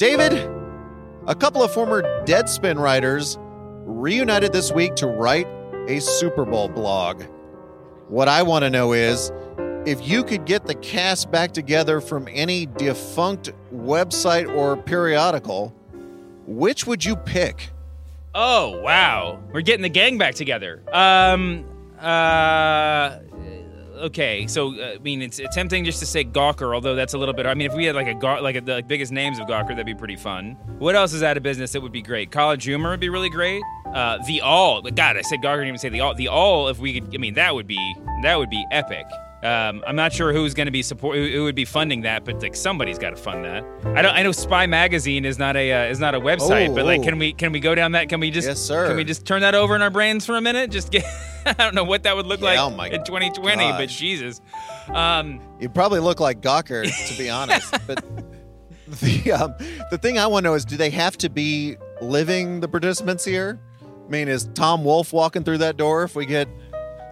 David, a couple of former Deadspin writers reunited this week to write a Super Bowl blog. What I want to know is if you could get the cast back together from any defunct website or periodical, which would you pick? Oh wow, we're getting the gang back together. Um, uh, okay, so uh, I mean, it's, tempting just to say Gawker, although that's a little bit. I mean, if we had like a Gaw- like a, the biggest names of Gawker, that'd be pretty fun. What else is out of business that would be great? College Humor would be really great. Uh, the Awl, God, I said Gawker, I didn't even say the Awl. The Awl, if we could, I mean, that would be that would be epic. Um, I'm not sure who's going to be support who, would be funding that, but like somebody's got to fund that. I don't. I know Spy Magazine is not a uh, is not a website, Oh, but like, oh. can we can we go down that? Can we just Yes, sir. Can we just turn that over in our brains for a minute? Just get. I don't know what that would look Yeah, like oh my in 2020, but. Jesus. Um, You probably look like Gawker, to be honest. But the um, the thing I want to know is, do they have to be living the participants here? I mean, is Tom Wolfe walking through that door if we get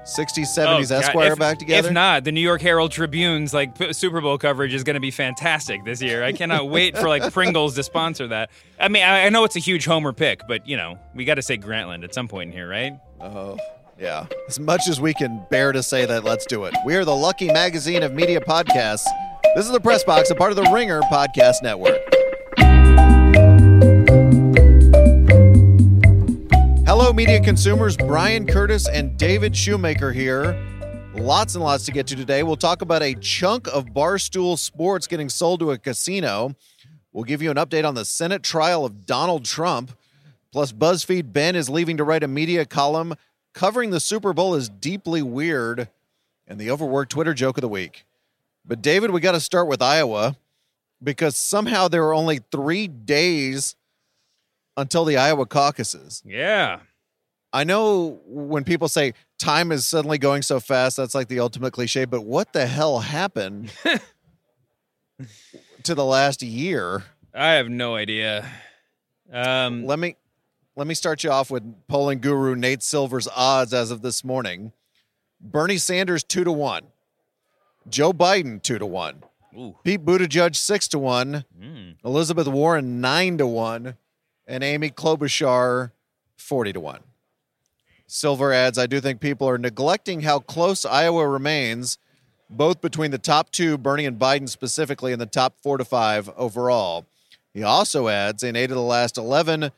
60s, 70s oh, Esquire if- back together? If not, the New York Herald Tribune's like p- Super Bowl coverage is going to be fantastic this year. I cannot wait for like Pringles to sponsor that. I mean, I, I know it's a huge homer pick, but you know, we got to say Grantland at some point in here, right? Oh, yeah. As much as we can bear to say that, let's do it. We are the Lucky Magazine of Media Podcasts. This is the Press Box, a part of the Ringer Podcast Network. Hello, media consumers. Bryan Curtis and David Shoemaker here. Lots and lots to get to today. We'll talk about a chunk of Barstool Sports getting sold to a casino. We'll give you an update on the Senate trial of Donald Trump. Plus, BuzzFeed Ben is leaving to write a media column covering the Super Bowl is deeply weird and the overworked Twitter joke of the week. But, David, we got to start with Iowa because somehow there are only three days until the Iowa caucuses. Yeah. I know when people say time is suddenly going so fast, that's like the ultimate cliche, but what the hell happened to the last year? I have no idea. Um, Let me let me start you off with polling guru Nate Silver's odds as of this morning. Bernie Sanders two to one, Joe Biden two to one, ooh, Pete Buttigieg six to one, mm, Elizabeth Warren nine to one, and Amy Klobuchar forty to one. Silver adds, I do think people are neglecting how close Iowa remains, both between the top two, Bernie and Biden specifically, and the top four to five overall. He also adds, in eight of the last 11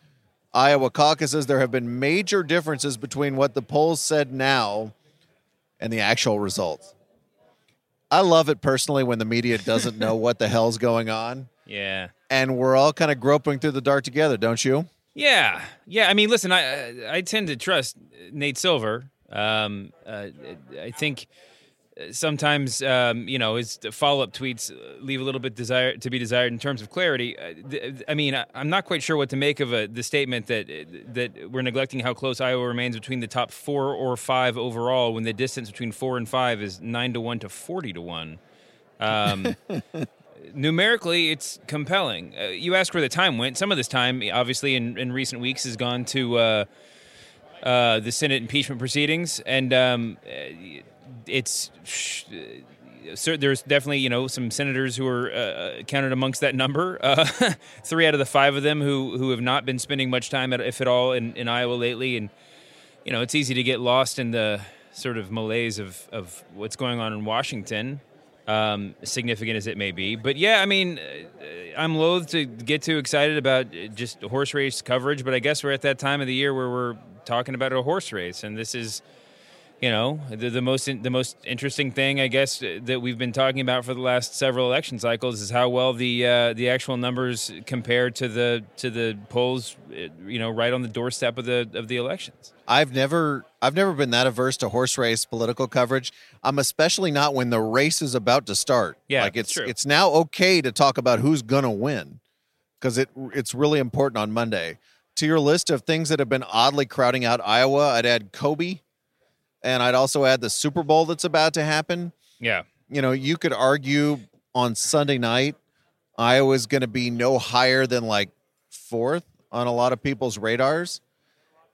Iowa caucuses, there have been major differences between what the polls said now and the actual results. I love it personally when the media doesn't know what the hell's going on, yeah. and we're all kind of groping through the dark together, don't you? Yeah, yeah. I mean, listen, I I tend to trust Nate Silver. Um, uh, I think sometimes um, you know his follow up tweets leave a little bit desire to be desired in terms of clarity. Uh, I mean, I'm not quite sure what to make of a, the statement that that we're neglecting how close Iowa remains between the top four or five overall, when the distance between four and five is nine to one to forty to one. Um, numerically, it's compelling. Uh, you ask where the time went. Some of this time, obviously, in, in recent weeks, has gone to uh, uh, the Senate impeachment proceedings, and um, uh, it's. sh- So there's definitely, you know, some senators who are uh, counted amongst that number. Uh, three out of the five of them who who have not been spending much time, at, if at all, in, in Iowa lately, and you know, it's easy to get lost in the sort of malaise of, of what's going on in Washington, um, significant as it may be. But yeah, I mean, uh, I'm loath to get too excited about just horse race coverage, but I guess we're at that time of the year where we're talking about a horse race, and this is. You know, the, the most the most interesting thing, I guess, uh, that we've been talking about for the last several election cycles is how well the uh, the actual numbers compare to the to the polls, uh, you know, right on the doorstep of the of the elections. I've never I've never been that averse to horse race political coverage. I'm especially not when the race is about to start. Yeah, like it's it's true. it's now okay to talk about who's gonna win because it it's really important on Monday. To your list of things that have been oddly crowding out Iowa, I'd add Kobe, and I'd also add the Super Bowl that's about to happen. Yeah. You know, you could argue on Sunday night Iowa's going to be no higher than like fourth on a lot of people's radars.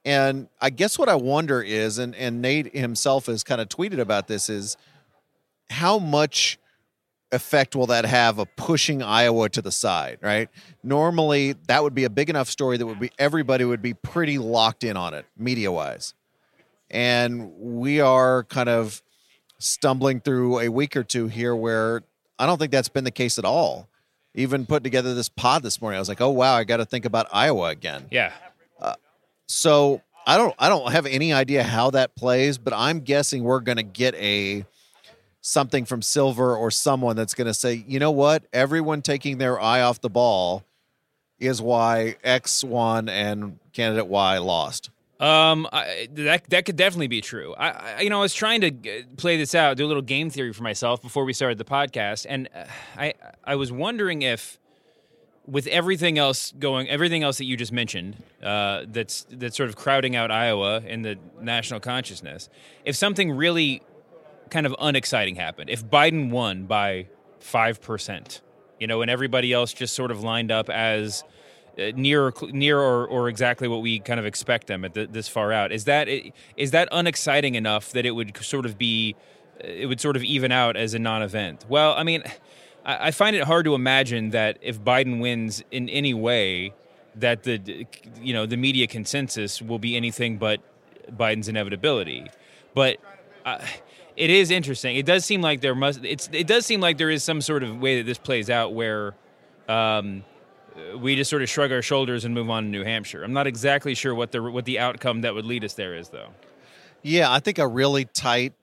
And I guess what I wonder is, and, and Nate himself has kind of tweeted about this, is how much effect will that have of pushing Iowa to the side, right? Normally, that would be a big enough story that would be everybody would be pretty locked in on it, media wise. And we are kind of stumbling through a week or two here where I don't think that's been the case at all. Even put together this pod this morning, I was like, "Oh wow, I got to think about Iowa again." Yeah. Uh, so I don't I don't have any idea how that plays, but I'm guessing we're going to get a something from Silver or someone that's going to say, you know what, everyone taking their eye off the ball is why X won and candidate Y lost. Um, I, that that could definitely be true. I, I, you know, I was trying to play this out, do a little game theory for myself before we started the podcast, and uh, I I was wondering if, with everything else going, everything else that you just mentioned, uh, that's that's sort of crowding out Iowa in the national consciousness, if something really kind of unexciting happened, if Biden won by five percent, you know, and everybody else just sort of lined up as uh, near near or, or exactly what we kind of expect them at the, this far out. Is that is that unexciting enough that it would sort of be uh, it would sort of even out as a non-event? Well i mean I, I find it hard to imagine that if biden wins in any way that the you know the media consensus will be anything but biden's inevitability. But uh, it is interesting. It does seem like there must it's it does seem like there is some sort of way that this plays out where um, we just sort of shrug our shoulders and move on to New Hampshire. I'm not exactly sure what the what the outcome that would lead us there is, though. Yeah, I think a really tight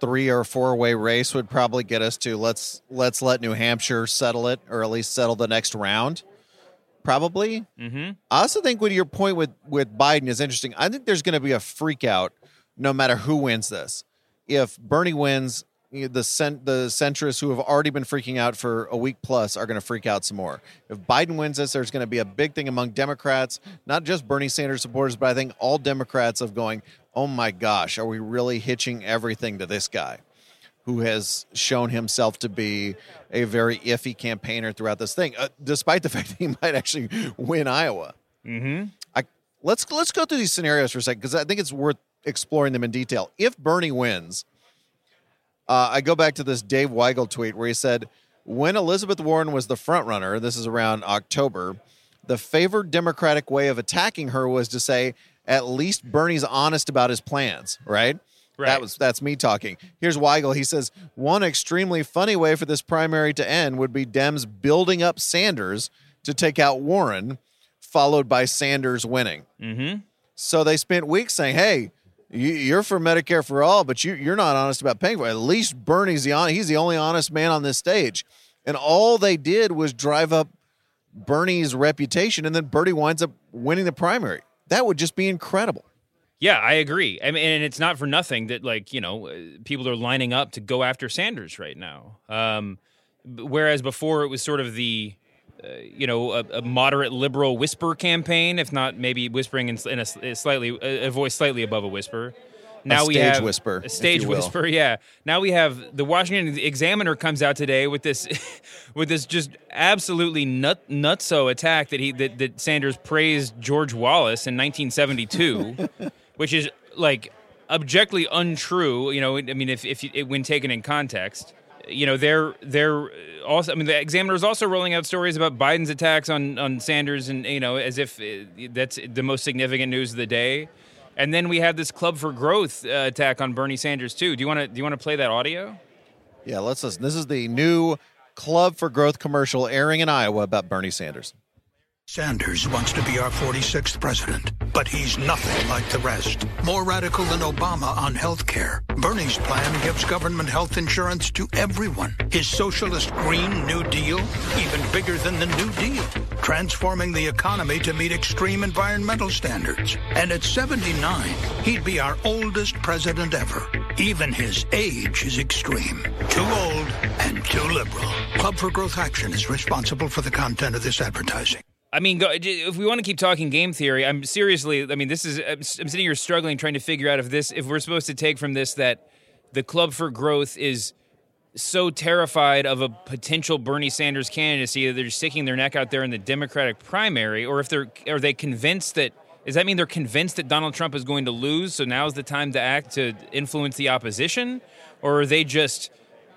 three or four way race would probably get us to let's let's let New Hampshire settle it, or at least settle the next round. Probably. Mm-hmm. I also think with your point with with Biden is interesting. I think there's going to be a freak out no matter who wins this. If Bernie wins, the cent- the centrists who have already been freaking out for a week plus are going to freak out some more. If Biden wins this, there's going to be a big thing among Democrats, not just Bernie Sanders supporters, but I think all Democrats of going, "Oh my gosh, are we really hitching everything to this guy?" Who has shown himself to be a very iffy campaigner throughout this thing, uh, despite the fact that he might actually win Iowa. Mm-hmm. I let's let's go through these scenarios for a second because I think it's worth exploring them in detail. If Bernie wins, uh, I go back to this Dave Weigel tweet where he said, "When Elizabeth Warren was the front runner, this is around October, the favored Democratic way of attacking her was to say." At least Bernie's honest about his plans, right? Right. That was that's me talking. Here's Weigel. He says one extremely funny way for this primary to end would be Dems building up Sanders to take out Warren, followed by Sanders winning. Mm-hmm. So they spent weeks saying, "Hey, you're for Medicare for all, but you, you're not honest about paying for it. At least Bernie's the he's the only honest man on this stage." And all they did was drive up Bernie's reputation, and then Bernie winds up winning the primary. That would just be incredible. Yeah, I agree. I mean, and it's not for nothing that like you know people are lining up to go after Sanders right now. Um, whereas before it was sort of the uh, you know a, a moderate liberal whisper campaign, if not maybe whispering in, in a, a slightly a, a voice slightly above a whisper. Now we stage have whisper, a stage whisper. Yeah. Now we have the Washington Examiner comes out today with this with this just absolutely nut nutso attack that he that, that Sanders praised George Wallace in 1972, which is like objectively untrue. You know, I mean, if if when taken in context, you know, they're they're also. I mean, the Examiner is also rolling out stories about Biden's attacks on on Sanders, and you know, as if uh, that's the most significant news of the day. And then we have this Club for Growth uh, attack on Bernie Sanders too. Do you want to do you want to play that audio? Yeah, let's listen. This is the new Club for Growth commercial airing in Iowa about Bernie Sanders. Sanders wants to be our 46th president, but he's nothing like the rest. More radical than Obama on health care. Bernie's plan gives government health insurance to everyone. His socialist Green New Deal, even bigger than the New Deal, transforming the economy to meet extreme environmental standards. And at 79, he'd be our oldest president ever. Even his age is extreme. Too old and too liberal. Club for Growth Action is responsible for the content of this advertising. I mean, go, if we want to keep talking game theory, I'm seriously. I mean, this is. I'm, I'm sitting here struggling, trying to figure out if this, if we're supposed to take from this that the Club for Growth is so terrified of a potential Bernie Sanders candidacy that they're sticking their neck out there in the Democratic primary, or if they're are they convinced that. Does that mean they're convinced that Donald Trump is going to lose? So now's the time to act to influence the opposition, or are they just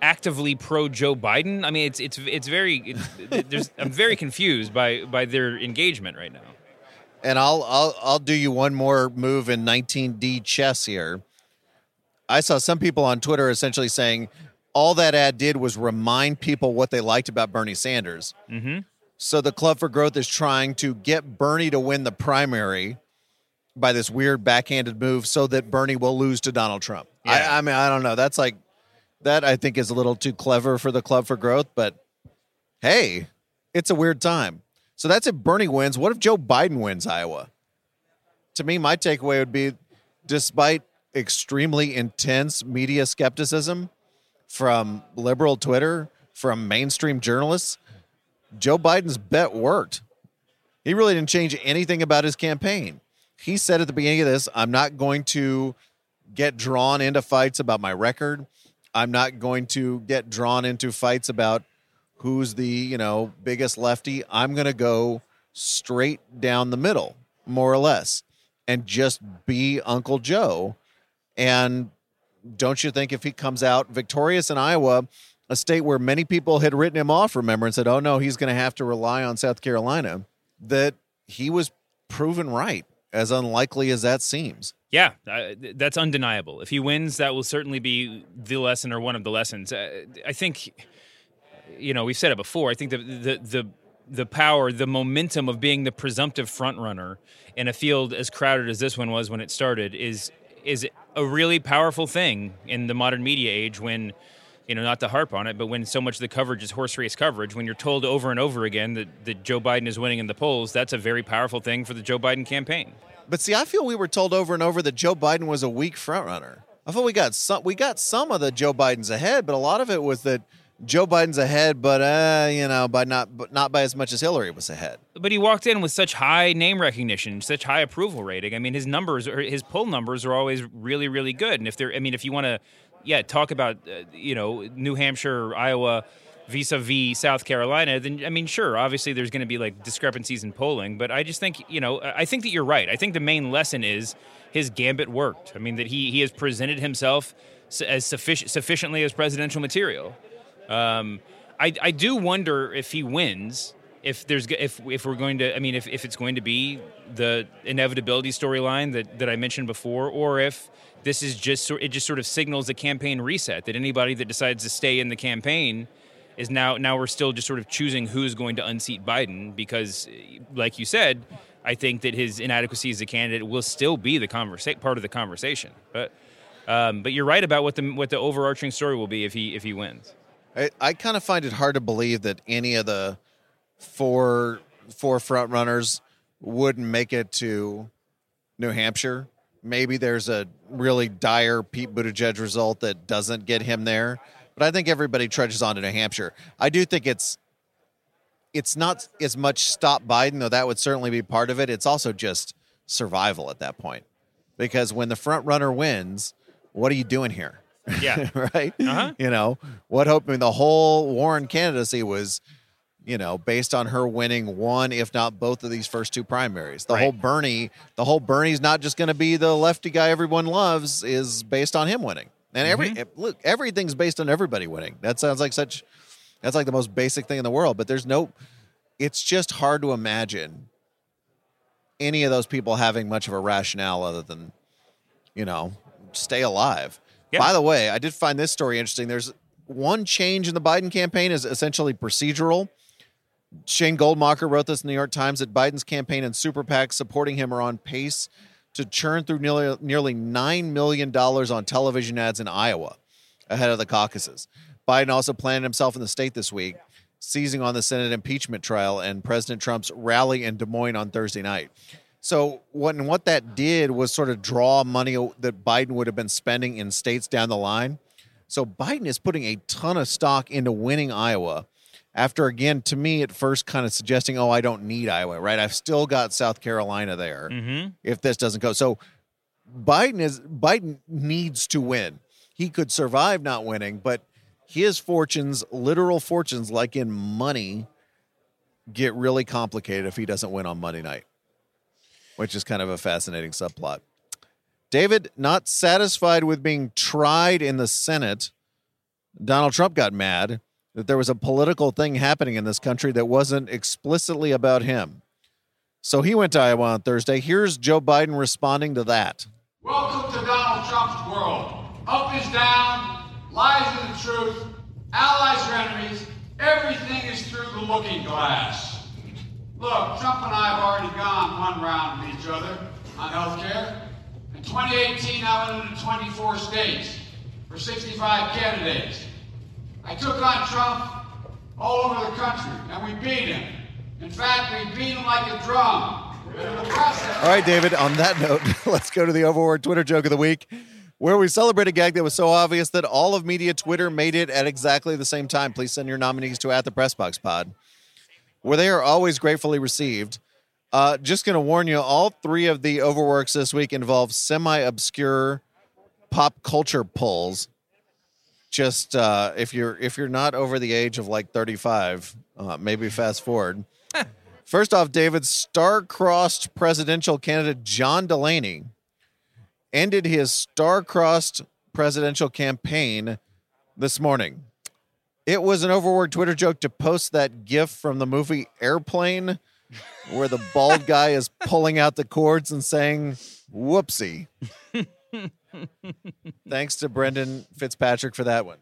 actively pro Joe Biden. I mean, it's it's it's very. It's, there's, I'm very confused by by their engagement right now. And I'll I'll I'll do you one more move in 19D chess here. I saw some people on Twitter essentially saying all that ad did was remind people what they liked about Bernie Sanders. Mm-hmm. So the Club for Growth is trying to get Bernie to win the primary by this weird backhanded move so that Bernie will lose to Donald Trump. Yeah. I, I mean, I don't know. That's like that I think is a little too clever for the Club for Growth, but hey, it's a weird time. So that's if Bernie wins. What if Joe Biden wins Iowa? To me, my takeaway would be despite extremely intense media skepticism from liberal Twitter, from mainstream journalists, Joe Biden's bet worked. He really didn't change anything about his campaign. He said at the beginning of this, I'm not going to get drawn into fights about my record. I'm not going to get drawn into fights about who's the, you know, biggest lefty. I'm going to go straight down the middle, more or less, and just be Uncle Joe. And don't you think if he comes out victorious in Iowa, a state where many people had written him off, remember, and said, oh no, he's going to have to rely on South Carolina, that he was proven right, as unlikely as that seems. Yeah, uh, that's undeniable. If he wins, that will certainly be the lesson or one of the lessons. Uh, I think, you know, we've said it before. I think the the the the power, the momentum of being the presumptive front runner in a field as crowded as this one was when it started is is a really powerful thing in the modern media age when you know not to harp on it but when so much of the coverage is horse race coverage when you're told over and over again that, that joe biden is winning in the polls that's a very powerful thing for the joe biden campaign But see, I feel we were told over and over that Joe Biden was a weak frontrunner. I thought we got some we got some of the Joe Bidens ahead, but a lot of it was that Joe Biden's ahead, but uh, you know, by not but not by as much as Hillary was ahead. but he walked in with such high name recognition such high approval rating i mean his numbers or his poll numbers are always really really good and if they're i mean if you want to yeah talk about uh, you know new hampshire iowa vis-a-vis south carolina then i mean sure obviously there's going to be like discrepancies in polling but i just think you know i think that you're right. I think the main lesson is his gambit worked. I mean that he he has presented himself as sufficient sufficiently as presidential material. Um, I, I do wonder if he wins, if there's if if we're going to, I mean, if, if it's going to be the inevitability storyline that, that I mentioned before, or if this is just it just sort of signals a campaign reset that anybody that decides to stay in the campaign is now now we're still just sort of choosing who's going to unseat Biden because, like you said, I think that his inadequacy as a candidate will still be the conversa- part of the conversation, but. Um, but you're right about what the what the overarching story will be if he if he wins. I, I kind of find it hard to believe that any of the four four front runners wouldn't make it to New Hampshire. Maybe there's a really dire Pete Buttigieg result that doesn't get him there, but I think everybody trudges on to New Hampshire. I do think it's it's not as much stop Biden, though that would certainly be part of it. It's also just survival at that point, because when the front runner wins, what are you doing here? Yeah. right? Uh-huh. You know, what hope? I mean, the whole Warren candidacy was, you know, based on her winning one, if not both of these first two primaries. The Right. whole Bernie, the whole Bernie's not just going to be the lefty guy everyone loves, is based on him winning. And every Mm-hmm. look, everything's based on everybody winning. That sounds like such. That's like the most basic thing in the world. But there's no. It's just hard to imagine any of those people having much of a rationale other than, you know, stay alive. Yeah. By the way, I did find this story interesting. There's one change in the Biden campaign is essentially procedural. Shane Goldmacher wrote this in the New York Times that Biden's campaign and super PACs supporting him are on pace to churn through nearly, nearly $9 million on television ads in Iowa ahead of the caucuses. Biden also planted himself in the state this week, seizing on the Senate impeachment trial and President Trump's rally in Des Moines on Thursday night. So what and what that did was sort of draw money that Biden would have been spending in states down the line. So Biden is putting a ton of stock into winning Iowa. After again, to me, at first, kind of suggesting, "Oh, I don't need Iowa, right? I've still got South Carolina there. Mm-hmm. If this doesn't go, so Biden is Biden needs to win. He could survive not winning, but his fortunes, literal fortunes, like in money, get really complicated if he doesn't win on Monday night, which is kind of a fascinating subplot. David, not satisfied with being tried in the Senate Donald Trump got mad that there was a political thing happening in this country that wasn't explicitly about him. So he went to Iowa on Thursday. Here's Joe Biden responding to that. Welcome to Donald Trump's world. Up is down, lies are the truth, allies are enemies, everything is through the looking glass. Look, Trump and I have already gone one round with each other on health care. In 2018, I went into 24 states for 65 candidates. I took on Trump all over the country, and we beat him. In fact, we beat him like a drum. All right, David, on that note, let's go to the Overword Twitter joke of the week, where we celebrate a gag that was so obvious that all of media Twitter made it at exactly the same time. Please send your nominees to at the Pressbox Pod, where they are always gratefully received. Uh, just going to warn you, all three of the overworks this week involve semi-obscure pop culture pulls. Just uh, if you're if you're not over the age of like 35, uh, maybe fast forward. First off, David, star-crossed presidential candidate John Delaney ended his star-crossed presidential campaign this morning. It was an overworked Twitter joke to post that gif from the movie Airplane where the bald guy is pulling out the cords and saying, whoopsie. Thanks to Brendan Fitzpatrick for that one.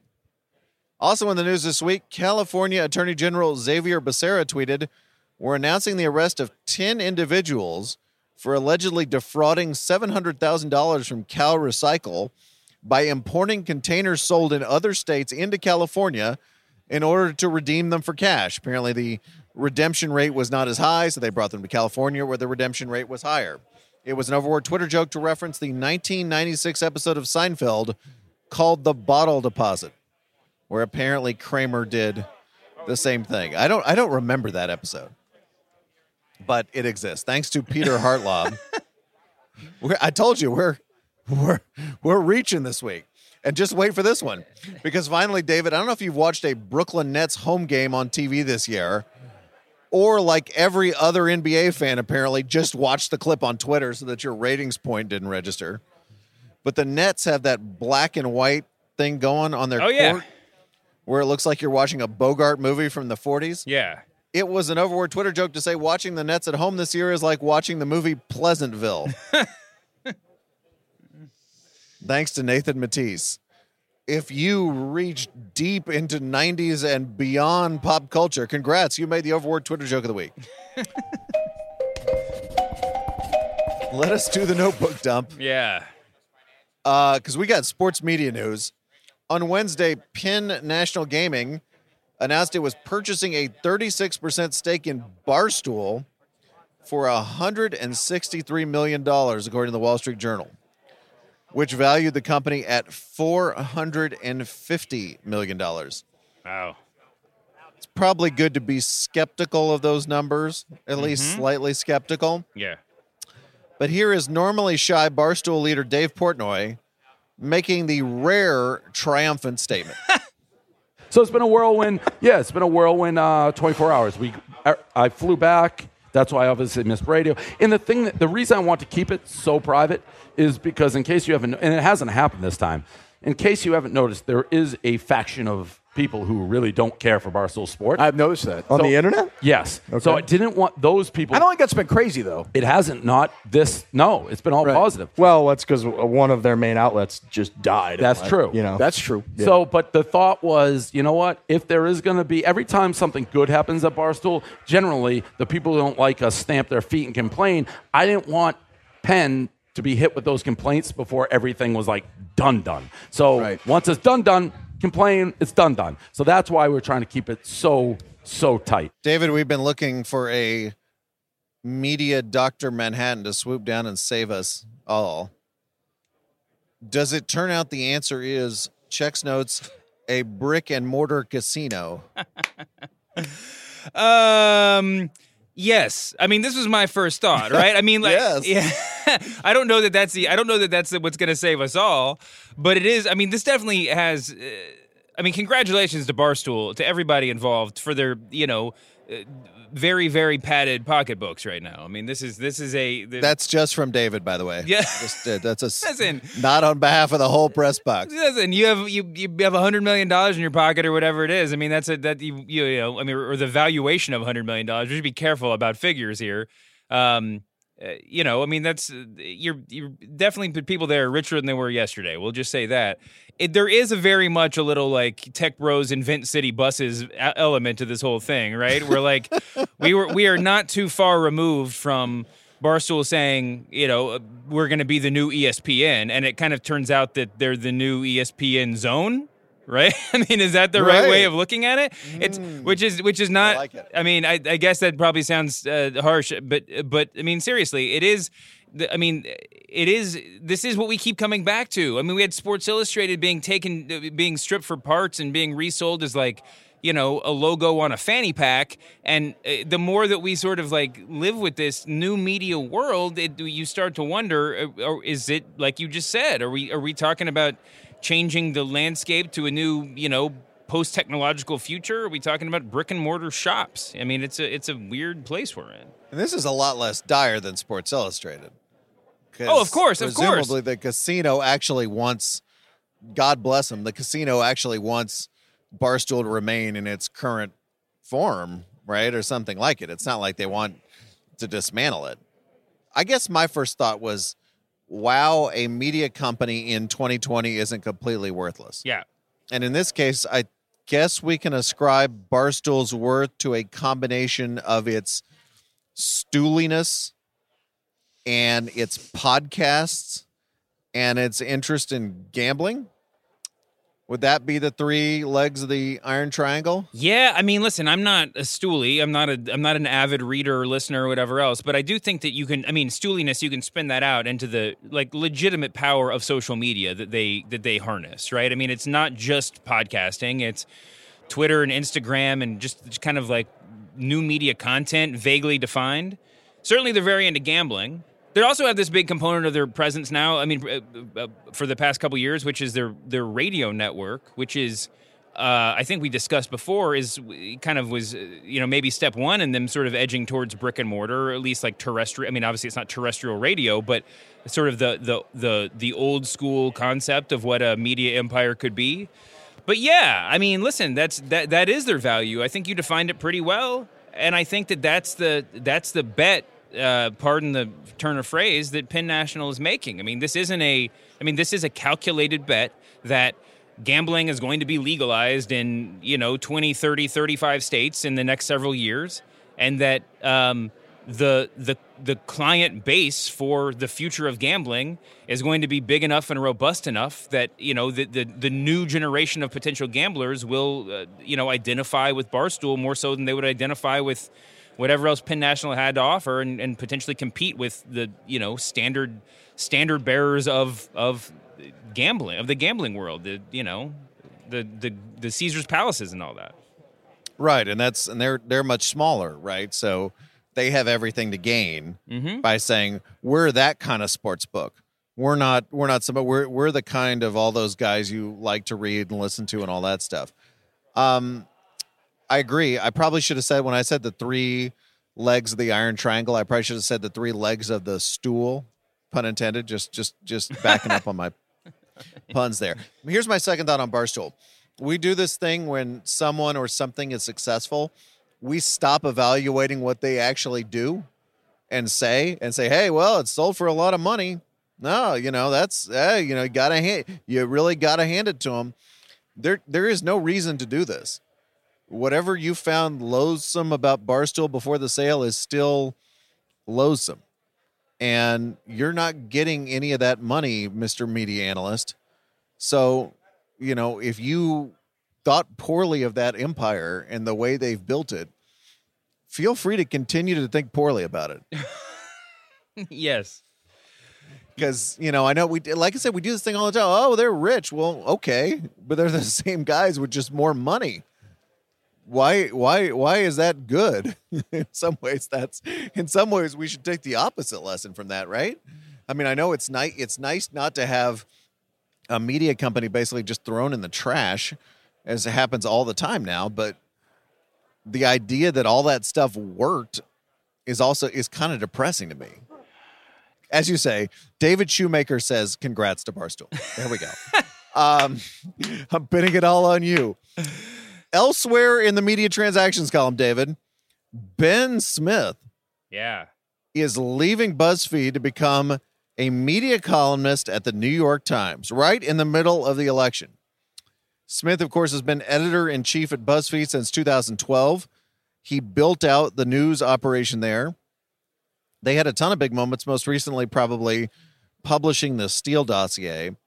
Also in the news this week, California Attorney General Xavier Becerra tweeted, We're announcing the arrest of 10 individuals for allegedly defrauding $700,000 from Cal Recycle by importing containers sold in other states into California in order to redeem them for cash. Apparently, the redemption rate was not as high, so they brought them to California where the redemption rate was higher. It was an overword Twitter joke to reference the 1996 episode of Seinfeld called The Bottle Deposit, where apparently Kramer did the same thing. I don't I don't remember that episode. But it exists. Thanks to Peter Hartlaub. we're, I told you we're we're we're reaching this week. And just wait for this one. Because finally, David, I don't know if you've watched a Brooklyn Nets home game on TV this year, or like every other NBA fan, apparently, just watch the clip on Twitter so that your ratings point didn't register. But the Nets have that black and white thing going on their Oh, yeah. court where it looks like you're watching a Bogart movie from the 40s. Yeah. It was an overword Twitter joke to say watching the Nets at home this year is like watching the movie Pleasantville. Thanks to Nathan Mattise. If you reach deep into 90s and beyond pop culture, congrats, you made the overword Twitter joke of the week. Let us do the notebook dump Yeah. Uh, because we got sports media news. On Wednesday, Penn National Gaming announced it was purchasing a 36% stake in Barstool for $163 million, according to the Wall Street Journal, which valued the company at $450 million. Wow. It's probably good to be skeptical of those numbers, at least slightly skeptical. Yeah. But here is normally shy Barstool leader Dave Portnoy making the rare triumphant statement. So it's been a whirlwind. Yeah, it's been a whirlwind. Uh, 24 hours. We, I, I flew back. That's why I obviously missed radio. And the thing, that, the reason I want to keep it so private is because in case you haven't, and it hasn't happened this time. In case you haven't noticed, there is a faction of people who really don't care for Barstool Sport. I've noticed that on So- the internet. yes. Okay. So Okay. I didn't want those people. I don't think that's been crazy though. it hasn't. Not this. No, it's been all Right. positive. Well, that's because one of their main outlets just died. That's Like, true. You know, That's true. So, but the thought was, you know what? If there is going to be every time something good happens at Barstool, generally the people who don't like us stamp their feet and complain. I didn't want Penn to be hit with those complaints before everything was like done done. So Right. once it's done done, complain, it's done done. So that's why we're trying to keep it so so tight. David, we've been looking for a media Dr. Manhattan to swoop down and save us all. Does it turn out the answer is checks notes a brick and mortar casino? Um. Yes, I mean this was my first thought, right? I mean, like, Yes. yeah, I don't know that that's the, I don't know that that's what's going to save us all, but it is. I mean, this definitely has. Uh, I mean, congratulations to Barstool, to everybody involved for their, you know, uh, very very padded pocketbooks right now. I mean, this is this is a the, That's just from David, by the way. Yeah. Just, uh, that's a Listen. not on behalf of the whole press box. Listen, you have you you have a hundred million dollars in your pocket or whatever it is. I mean, that's a that you you, you know I mean, or the valuation of a hundred million dollars. We should be careful about figures here. Um, uh, you know, I mean, that's uh, you're you're definitely people there are richer than they were yesterday. We'll just say that. It, there is a very much a little like tech bros invent city buses element to this whole thing, right? We're like, we were we are not too far removed from. Barstool saying, you know, uh, we're going to be the new ESPN, and it kind of turns out that they're the new ESPN zone, right? I mean, is that the right, Right. way of looking at it? It's which is which is not. like it. I mean, I, I guess that probably sounds uh, harsh, but but I mean, seriously, it is. I mean, it is. This is what we keep coming back to. I mean, we had Sports Illustrated being taken, being stripped for parts and being resold as like, you know, a logo on a fanny pack. And uh, the more that we sort of like live with this new media world, it, you start to wonder: uh, or is it like you just said? Are we are we talking about changing the landscape to a new, you know? Post technological future? Are we talking about brick and mortar shops? I mean, it's a it's a weird place we're in. And this is a lot less dire than Sports Illustrated. Oh, of course, of course. Presumably, the casino actually wants, God bless them, the casino actually wants Barstool to remain in its current form, right? Or something like it. It's not like they want to dismantle it. I guess my first thought was, wow, a media company in 2020 isn't completely worthless. Yeah. And in this case, I guess we can ascribe Barstool's worth to a combination of its stooliness and its podcasts and its interest in gambling. Would that be the three legs of the Iron Triangle? Yeah, I mean, listen, I'm not a stoolie. I'm not a I'm not an avid reader or listener or whatever else, but I do think that you can I mean, stooliness you can spin that out into the like legitimate power of social media that they that they harness, right? I mean, it's not just podcasting, it's Twitter and Instagram and just, kind of like new media content vaguely defined. Certainly they're very into gambling. They also have this big component of their presence now. I mean, uh, uh, for the past couple years, which is their their radio network, which is uh, I think we discussed before, is kind of was uh, you know maybe step one and them sort of edging towards brick and mortar, or at least like terrestrial. I mean, obviously it's not terrestrial radio, but sort of the the the the old school concept of what a media empire could be. But yeah, I mean, listen, that's that that is their value. I think you defined it pretty well, and I think that that's the that's the bet. Uh, pardon the turn of phrase that Penn National is making. I mean, this isn't a. I mean, this is a calculated bet that gambling is going to be legalized in you know 20 30 35 states in the next several years and that um, the the the client base for the future of gambling is going to be big enough and robust enough that you know the the, the new generation of potential gamblers will uh, you know identify with Barstool more so than they would identify with whatever else Penn National had to offer and, and potentially compete with the you know standard standard bearers of of gambling of the gambling world the you know the the the Caesar's palaces and all that Right, and that's and they're they're much smaller, right? So they have everything to gain by saying we're that kind of sports book. We're not we're not some we're we're the kind of all those guys you like to read and listen to and all that stuff. Um I agree. I probably should have said when I said the three legs of the iron triangle, I probably should have said the three legs of the stool, pun intended, just just just backing up on my puns there. Here's my second thought on Barstool. We do this thing when someone or something is successful, we stop evaluating what they actually do and say and say, "Hey, well, it's sold for a lot of money." No, you know, that's hey, you know, you got to hand you really got to hand it to them. There there is no reason to do this. Whatever you found loathsome about Barstool before the sale is still loathsome. And you're not getting any of that money, Mr. Media Analyst. So, you know, if you thought poorly of that empire and the way they've built it, feel free to continue to think poorly about it. yes Because, you know, I know we, like I said, we do this thing all the time. Oh, they're rich. Well, okay. But they're the same guys with just more money. Why, why, why is that good? in some ways, that's, in some ways, we should take the opposite lesson from that, right? I mean, I know it's nice, it's nice not to have a media company basically just thrown in the trash as it happens all the time now, but the idea that all that stuff worked is also is kind of depressing to me. As you say, David Shoemaker says, "Congrats to Barstool." There we go. um, I'm pinning it all on you. Elsewhere in the media transactions column, David, Ben Smith Yeah. is leaving BuzzFeed to become a media columnist at the New York Times, right in the middle of the election. Smith, of course, has been editor in chief at BuzzFeed since 2012. He built out the news operation there. They had a ton of big moments, most recently, probably publishing the Steele dossier.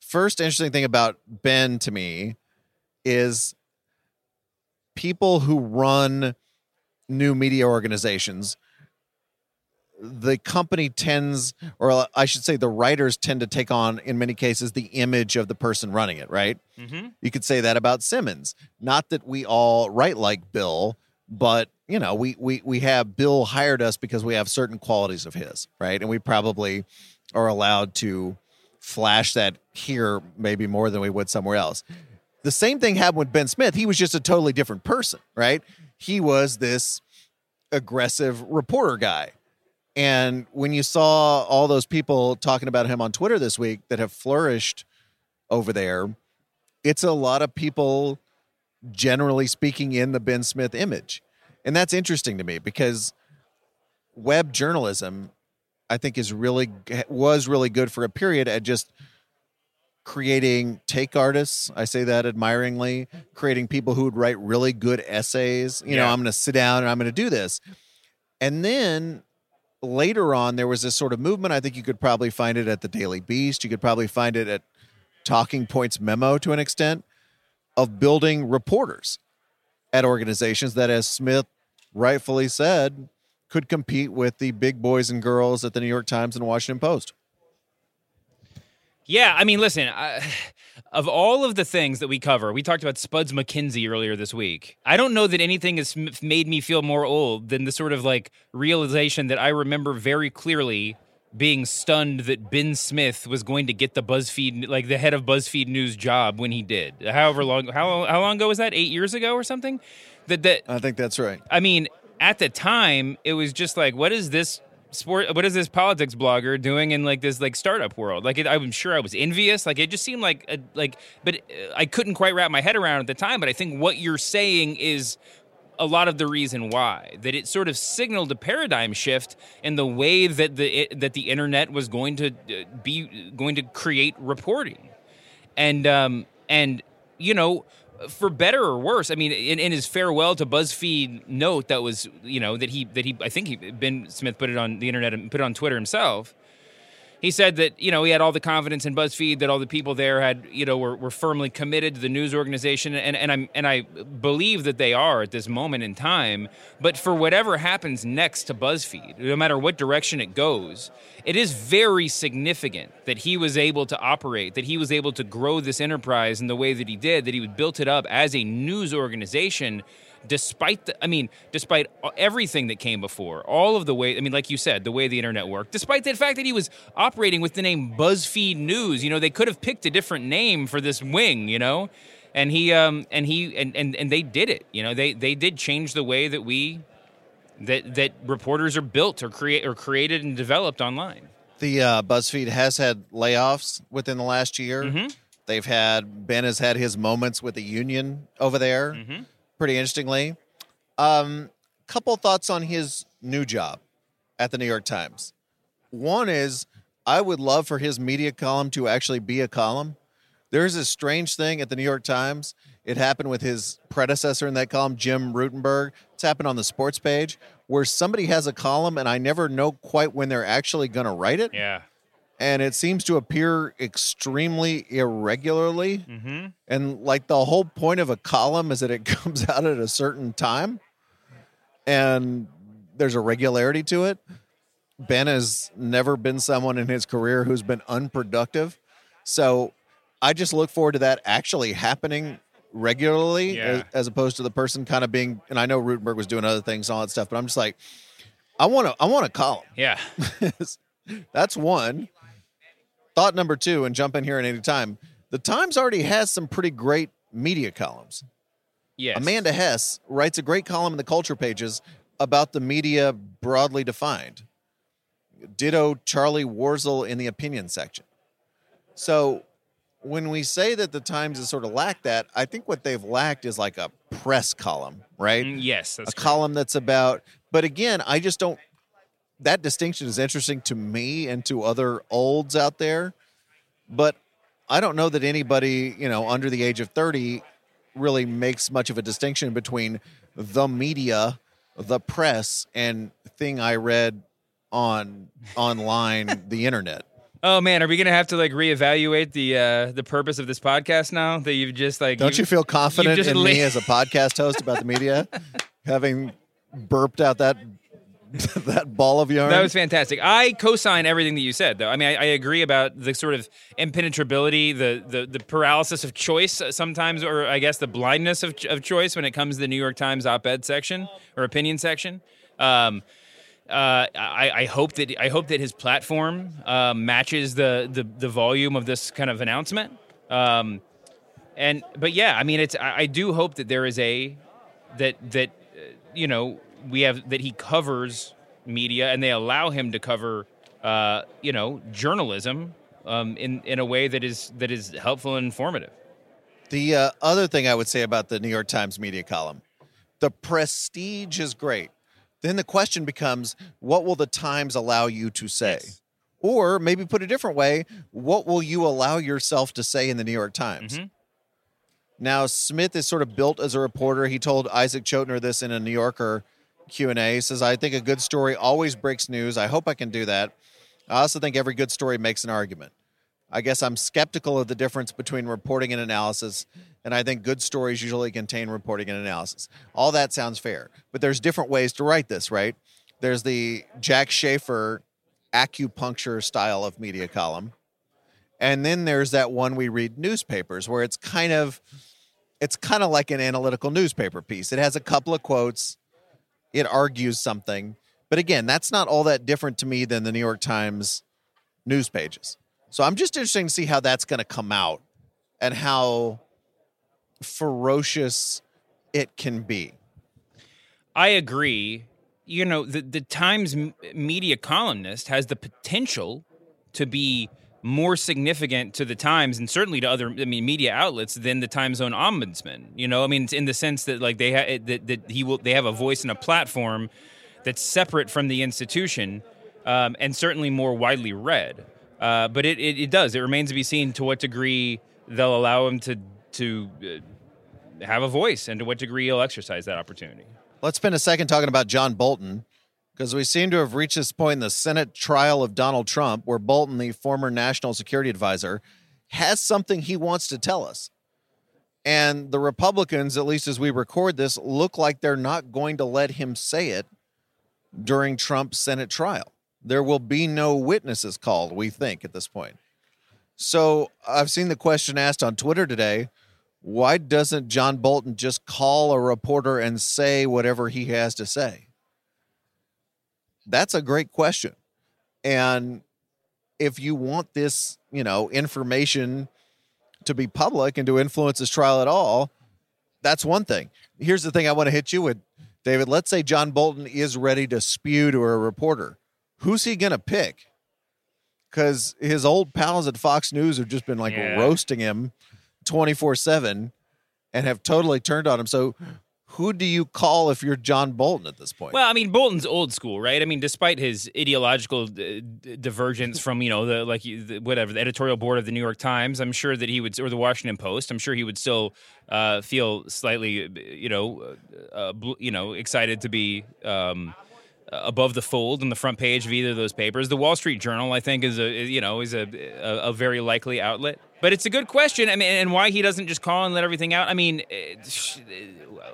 First interesting thing about Ben to me is people who run new media organizations the company tends or i should say the writers tend to take on in many cases the image of the person running it right? Mm-hmm. you could say that about simmons. Not that we all write like bill but you know we we we have bill hired us because we have certain qualities of his right? And we probably are allowed to flash that here maybe more than we would somewhere else the same thing happened with ben smith. He was just a totally different person right? He was this aggressive reporter guy. And when you saw all those people talking about him on Twitter this week that have flourished over there, it's a lot of people generally speaking in the Ben Smith image. And that's interesting to me because web journalism I think is really was really good for a period at just creating take artists. I say that admiringly, creating people who would write really good essays. You know, I'm going to sit down and I'm going to do this. And then later on there was this sort of movement i think you could probably find it at the daily beast you could probably find it at talking points memo to an extent of building reporters at organizations that as smith rightfully said could compete with the big boys and girls at the new york times and washington post Yeah, I mean, listen, I, of all of the things that we cover, we talked about Spuds MacKenzie earlier this week. I don't know that anything has made me feel more old than the sort of like realization that I remember very clearly being stunned that Ben Smith was going to get the BuzzFeed, like the head of BuzzFeed News job when he did. However long, how how long ago was that? Eight years ago or something? That that i think that's right I mean, at the time, it was just like, what is this sport? What is this politics blogger doing in like this like startup world? Like, it, I'm sure I was envious. Like, it just seemed like a, like, but uh, I couldn't quite wrap my head around at the time. But I think what you're saying is a lot of the reason why that it sort of signaled a paradigm shift in the way that the it, that the internet was going to uh, be going to create reporting and um and you know for better or worse i mean in, in his farewell to buzzfeed note that was you know that he that he i think he ben smith put it on the internet and put it on twitter himself he said that you know he had all the confidence in BuzzFeed that all the people there had you know were, were firmly committed to the news organization. And and I'm and I believe that they are at this moment in time. But for whatever happens next to BuzzFeed no matter what direction it goes it is very significant that he was able to operate that he was able to grow this enterprise in the way that he did that he built it up as a news organization despite the, I mean, despite everything that came before, all of the way, I mean, like you said, the way the internet worked, despite the fact that he was operating with the name BuzzFeed News, you know, they could have picked a different name for this wing, you know, and he, um, and he, and, and, and they did it, you know, they, they did change the way that we, that, that reporters are built or create or created and developed online. the uh, buzzfeed has had layoffs within the last year. They've had ben has had his moments with the union over there pretty interestingly. Um couple thoughts on his new job at the new york times. One is i would love for his media column to actually be a column. There's a strange thing at the new york times. It happened with his predecessor in that column jim rutenberg. It's happened on the sports page where somebody has a column and i never know quite when they're actually going to write it. Yeah. And it seems to appear extremely irregularly. Mm-hmm. And like the whole point of a column is that it comes out at a certain time and there's a regularity to it. Ben has never been someone in his career who's been unproductive. So I just look forward to that actually happening regularly Yeah. as, as opposed to the person kind of being and I know Rutenberg was doing other things and all that stuff, but I'm just like I want to I want a column. Yeah. That's one. Thought number two, and jump in here at any time. The Times already has some pretty great media columns. Yes. Amanda Hess writes a great column in the culture pages about the media broadly defined. Ditto Charlie Warzel in the opinion section. So when we say that the Times has sort of lacked that, I think what they've lacked is like a press column, right? Mm, yes, that's a column that's about but again, I just don't that distinction is interesting to me and to other olds out there. But I don't know that anybody, you know, under the age of 30 really makes much of a distinction between the media, the press, and thing I read on online, the internet. Oh man, are we gonna have to like reevaluate the uh the purpose of this podcast now that you've just like Don't you feel confident in la- me as a podcast host about the media, having burped out that that ball of yarn? That was fantastic. I co-sign everything that you said, though. I mean, I, I agree about the sort of impenetrability, the, the the paralysis of choice sometimes, or I guess the blindness of, of choice when it comes to the New York Times op-ed section or opinion section. Um, uh, I, I hope that I hope that his platform uh, matches the, the the volume of this kind of announcement. Um, and but yeah, I mean, it's I, I do hope that there is a that that uh, you know we have that he covers media and they allow him to cover uh, you know journalism um, in in a way that is that is helpful and informative. The uh, other thing I would say about the New York Times media column, the prestige is great. Then the question becomes, what will the Times allow you to say? Yes. Or maybe put a different way, what will you allow yourself to say in the New York Times? Mhm. Now, Smith is sort of built as a reporter. He told Isaac Chotiner this in a New Yorker Q&A. Says, I think a good story always breaks news. I hope I can do that. I also think every good story makes an argument. I guess I'm skeptical of the difference between reporting and analysis, and I think good stories usually contain reporting and analysis. All that sounds fair, but there's different ways to write this, right? There's the Jack Shafer acupuncture style of media column. And then there's that one we read newspapers where it's kind of it's kind of like an analytical newspaper piece. It has a couple of quotes, it argues something. But again, that's not all that different to me than the New York Times news pages. So I'm just interested to see how that's going to come out and how ferocious it can be. I agree. You know, the the Times media columnist has the potential to be more significant to the Times and certainly to other I mean media outlets than the Times own ombudsman. You know, I mean in the sense that like they ha- that, that he will they have a voice and a platform that's separate from the institution um, and certainly more widely read. Uh, but it, it, it does. It remains to be seen to what degree they'll allow him to to uh, have a voice and to what degree he'll exercise that opportunity. Let's spend a second talking about John Bolton because we seem to have reached this point in the Senate trial of Donald Trump where Bolton, the former national security advisor, has something he wants to tell us. And the Republicans, at least as we record this, look like they're not going to let him say it during Trump's Senate trial. There will be no witnesses called, we think, at this point. So I've seen the question asked on Twitter today why doesn't John Bolton just call a reporter and say whatever he has to say? That's a great question. And if you want this, you know, information to be public and to influence this trial at all, that's one thing. Here's the thing I want to hit you with, David. Let's say John Bolton is ready to spew to a reporter. Who's he going to pick? Because his old pals at Fox News have just been like Yeah. roasting him 24 7 and have totally turned on him. So, who do you call if you're John Bolton at this point? Well, I mean, Bolton's old school, right? I mean, despite his ideological uh, d- divergence from you know the like the, whatever the editorial board of the New York Times, I'm sure that he would or the Washington Post, I'm sure he would still uh, feel slightly, you know, uh, uh, you know, excited to be. Um, above the fold on the front page of either of those papers. The Wall Street Journal, I think, is a you know is a, a a very likely outlet. But it's a good question. I mean, and why he doesn't just call and let everything out. I mean,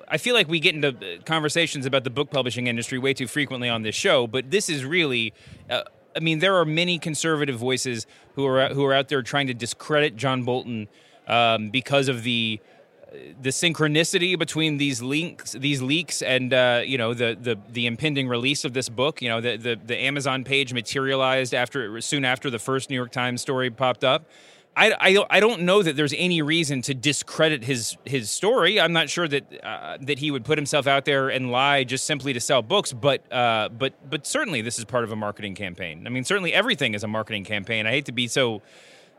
I feel like we get into conversations about the book publishing industry way too frequently on this show. But this is really. Uh, I mean, there are many conservative voices who are who are out there trying to discredit John Bolton um, because of the the synchronicity between these links, these leaks, and uh, you know the, the the impending release of this book. You know the, the the Amazon page materialized after soon after the first New York Times story popped up. I, I, I don't know that there's any reason to discredit his his story. I'm not sure that uh, that he would put himself out there and lie just simply to sell books. But uh, but but certainly this is part of a marketing campaign. I mean, certainly everything is a marketing campaign. I hate to be so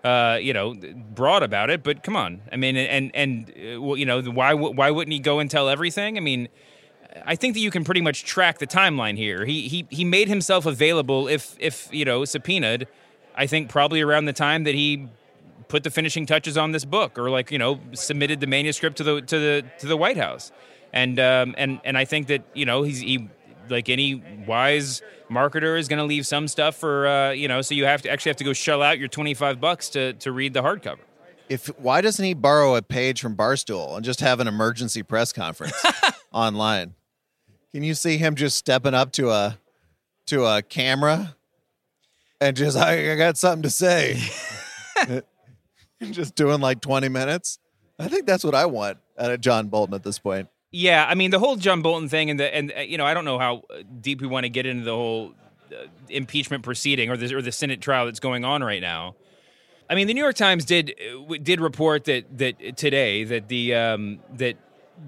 uh, you know broad about it, but come on. I mean, and and uh, well, you know why why wouldn't he go and tell everything? I mean. I think that you can pretty much track the timeline here. He he he made himself available if if you know subpoenaed. I think probably around the time that he put the finishing touches on this book, or like you know submitted the manuscript to the to the to the White House, and um, and and I think that you know he's he like any wise marketer is going to leave some stuff for uh, you know so you have to actually have to go shell out your twenty five bucks to to read the hardcover. If why doesn't he borrow a page from Barstool and just have an emergency press conference online? Can you see him just stepping up to a to a camera and just I, I got something to say, just doing like twenty minutes? I think that's what I want out of John Bolton at this point. Yeah, I mean the whole John Bolton thing, and the and uh, you know I don't know how deep we want to get into the whole uh, impeachment proceeding or the or the Senate trial that's going on right now. I mean, the New York Times did uh, did report that that today that the um, that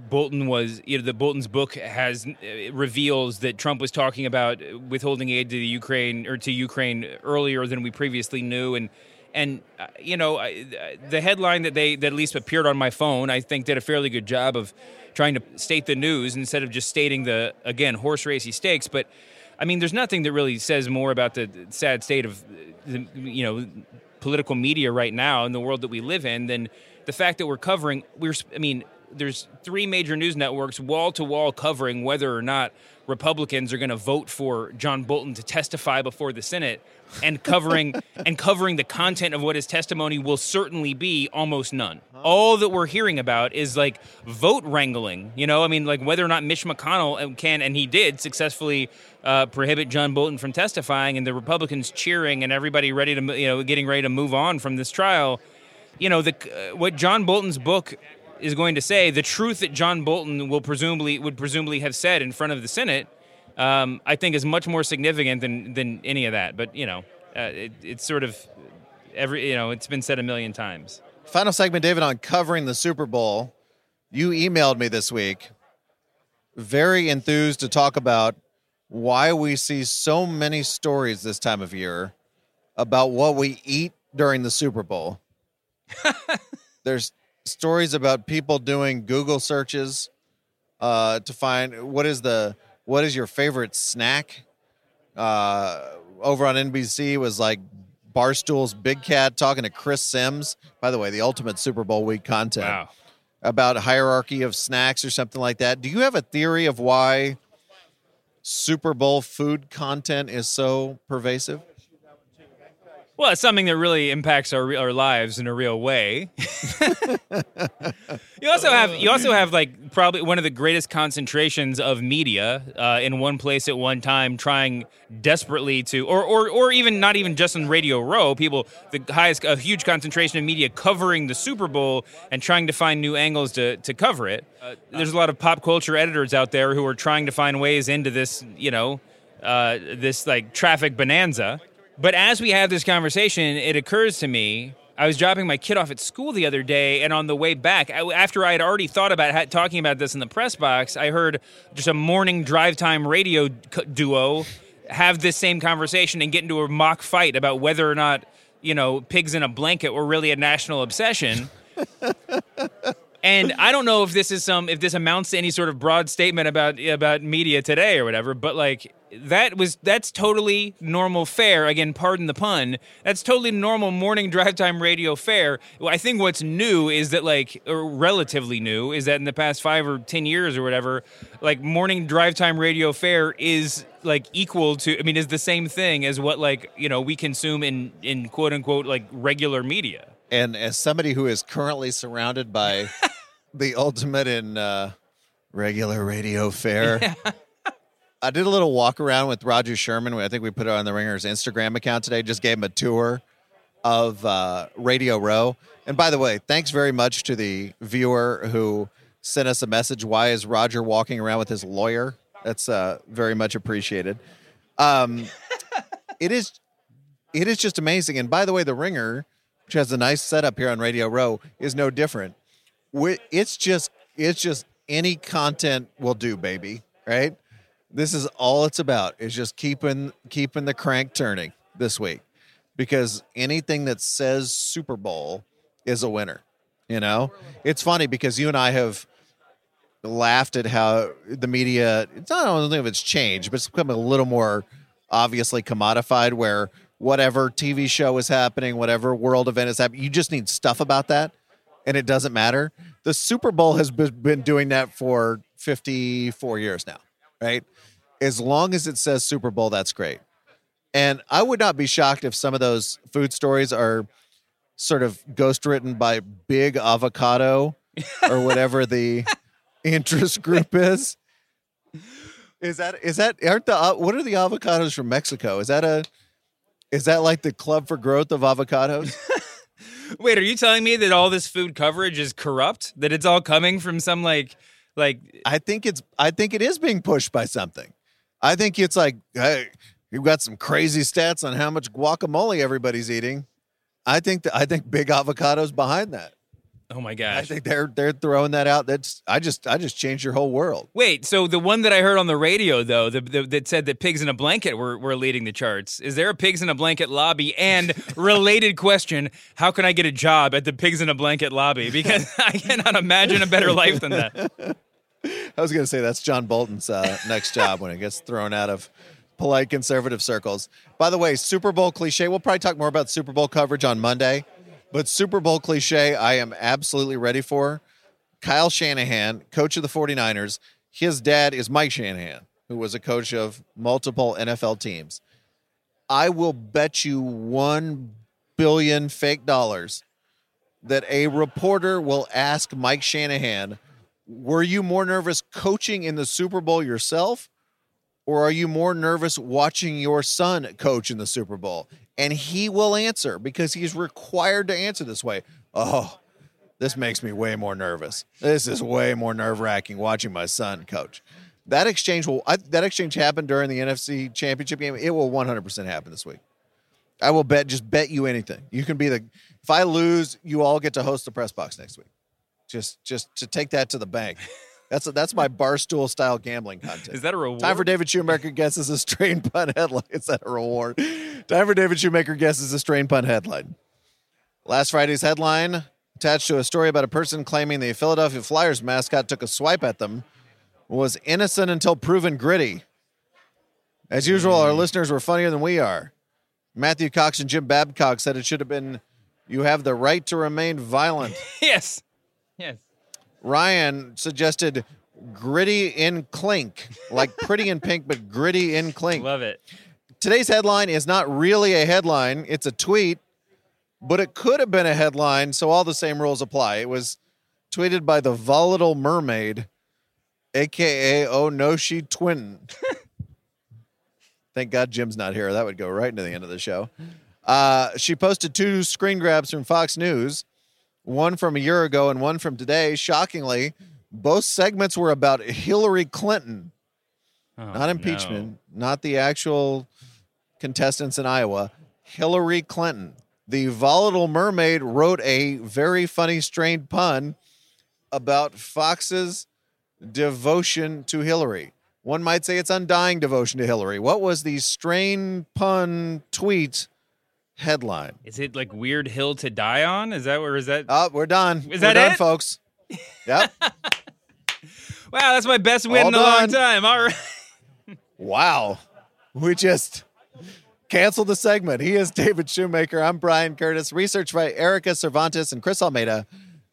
Bolton was you know the Bolton's book has uh, reveals that Trump was talking about withholding aid to the Ukraine or to Ukraine earlier than we previously knew, and and uh, you know I, the headline that they that at least appeared on my phone, I think did a fairly good job of trying to state the news instead of just stating the again horse racy stakes. But I mean, there's nothing that really says more about the sad state of the, you know political media right now in the world that we live in than the fact that we're covering. We're I mean, there's three major news networks wall to wall covering whether or not Republicans are going to vote for John Bolton to testify before the Senate and covering and covering the content of what his testimony will certainly be almost none. All that we're hearing about is like vote wrangling, you know, I mean like whether or not Mitch McConnell can and he did successfully uh, prohibit John Bolton from testifying and the Republicans cheering and everybody ready to you know getting ready to move on from this trial. You know, the uh, what John Bolton's book is going to say the truth that John Bolton will presumably would presumably have said in front of the Senate, um, I think is much more significant than than any of that. But you know, uh, it, it's sort of every you know it's been said a million times. Final segment, David, on covering the Super Bowl. You emailed me this week, very enthused to talk about why we see so many stories this time of year about what we eat during the Super Bowl. There's stories about people doing Google searches uh, to find what is the what is your favorite snack. Uh, over on NBC was like Barstool's Big Cat talking to Chris Simms. By the way, the ultimate Super Bowl week content Wow. about hierarchy of snacks or something like that. Do you have a theory of why Super Bowl food content is so pervasive? Well, it's something that really impacts our our lives in a real way. you also have you also have like probably one of the greatest concentrations of media uh, in one place at one time, trying desperately to, or or or even not even just on Radio Row, people the highest a huge concentration of media covering the Super Bowl and trying to find new angles to to cover it. Uh, there's a lot of pop culture editors out there who are trying to find ways into this, you know, uh, this like traffic bonanza. But as we have this conversation, it occurs to me. I was dropping my kid off at school the other day, and on the way back, after I had already thought about ha- talking about this in the press box, I heard just a morning drive time radio c- duo have this same conversation and get into a mock fight about whether or not, you know, pigs in a blanket were really a national obsession. And I don't know if this is some if this amounts to any sort of broad statement about about media today or whatever, but like that was that's totally normal fare. Again, pardon the pun. That's totally normal morning drive time radio fare. I think what's new is that like or relatively new is that in the past five or ten years or whatever, like morning drive time radio fare is like equal to I mean is the same thing as what like you know we consume in in quote unquote like regular media. And as somebody who is currently surrounded by the ultimate in uh, regular radio fare, I did a little walk around with Roger Sherman. I think we put it on the Ringer's Instagram account today. Just gave him a tour of uh, Radio Row. And by the way, thanks very much to the viewer who sent us a message. Why is Roger walking around with his lawyer? That's uh, very much appreciated. Um, it is, it is just amazing. And by the way, the Ringer which has a nice setup here on Radio Row, is no different. We- It's just it's just any content will do, baby. Right? This is all it's about. Is just keeping keeping the crank turning this week, because anything that says Super Bowl is a winner. You know, it's funny because you and I have laughed at how the media. It's not. Know if it's changed, but it's become a little more obviously commodified. Where whatever TV show is happening, whatever world event is happening, you just need stuff about that, and it doesn't matter. The Super Bowl has been doing that for fifty four years now, right? As long as it says Super Bowl, that's great. And I would not be shocked if some of those food stories are sort of ghost written by Big Avocado or whatever the interest group is. Is that is that aren't the uh, what are the avocados from Mexico? Is that a is that like the club for growth of avocados? Wait, are you telling me that all this food coverage is corrupt? That it's all coming from some like like I think it's I think it is being pushed by something. I think it's like hey, you've got some crazy stats on how much guacamole everybody's eating. I think that I think big avocados behind that. Oh my gosh! I think they're they're throwing that out. That's I just I just changed your whole world. Wait, so the one that I heard on the radio though, the, the, that said that pigs in a blanket were, were leading the charts. Is there a pigs in a blanket lobby? And related question, how can I get a job at the pigs in a blanket lobby? Because I cannot imagine a better life than that. I was going to say that's John Bolton's uh, next job when it gets thrown out of polite conservative circles. By the way, Super Bowl cliche. We'll probably talk more about Super Bowl coverage on Monday, but Super Bowl cliche, I am absolutely ready for. Kyle Shanahan, coach of the 49ers. His dad is Mike Shanahan, who was a coach of multiple NFL teams. I will bet you 1 billion fake dollars that a reporter will ask Mike Shanahan were you more nervous coaching in the Super Bowl yourself, or are you more nervous watching your son coach in the Super Bowl? And he will answer because he's required to answer this way. Oh, this makes me way more nervous. This is way more nerve wracking watching my son coach. That exchange will I, that exchange happened during the NFC Championship game. It will 100% happen this week. I will bet just bet you anything. You can be the if I lose, you all get to host the press box next week just just to take that to the bank. That's that's my barstool style gambling contest. Is that a reward? Time for David Shoemaker guesses a strain pun headline. Is that a reward? Time for David Shoemaker guesses a strain pun headline. Last Friday's headline attached to a story about a person claiming the Philadelphia Flyers mascot took a swipe at them was innocent until proven gritty. As usual, our mm. listeners were funnier than we are. Matthew Cox and Jim Babcock said it should have been you have the right to remain violent. yes. Yes. Ryan suggested gritty in clink, like pretty in pink, but gritty in clink. Love it. Today's headline is not really a headline, it's a tweet, but it could have been a headline, so all the same rules apply. It was tweeted by the volatile mermaid, aka Oh No She Twin. Thank God Jim's not here. That would go right into the end of the show. Uh, she posted two screen grabs from Fox News, one from a year ago and one from today. Shockingly, both segments were about Hillary Clinton Oh, not impeachment, not the actual contestants in Iowa. Hillary Clinton. The volatile mermaid wrote a very funny, strained pun about Fox's devotion to Hillary. One might say it's undying devotion to Hillary. What was the strained pun tweet headline? Is it like weird hill to die on? Is that where is that? Oh, we're done. Is we're that done, it? folks? Yep. wow, that's my best win All in a long time. All right. Wow. We just canceled the segment. He is David Shoemaker. I'm Bryan Curtis. Research by Erica Cervantes and Chris Almeida.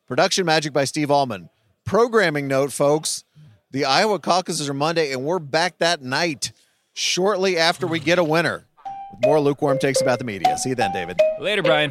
Production magic by Steve Allman. Programming note, folks. The Iowa caucuses are Monday, and we're back that night shortly after we get a winner. With more lukewarm takes about the media. See you then, David. Later, Bryan.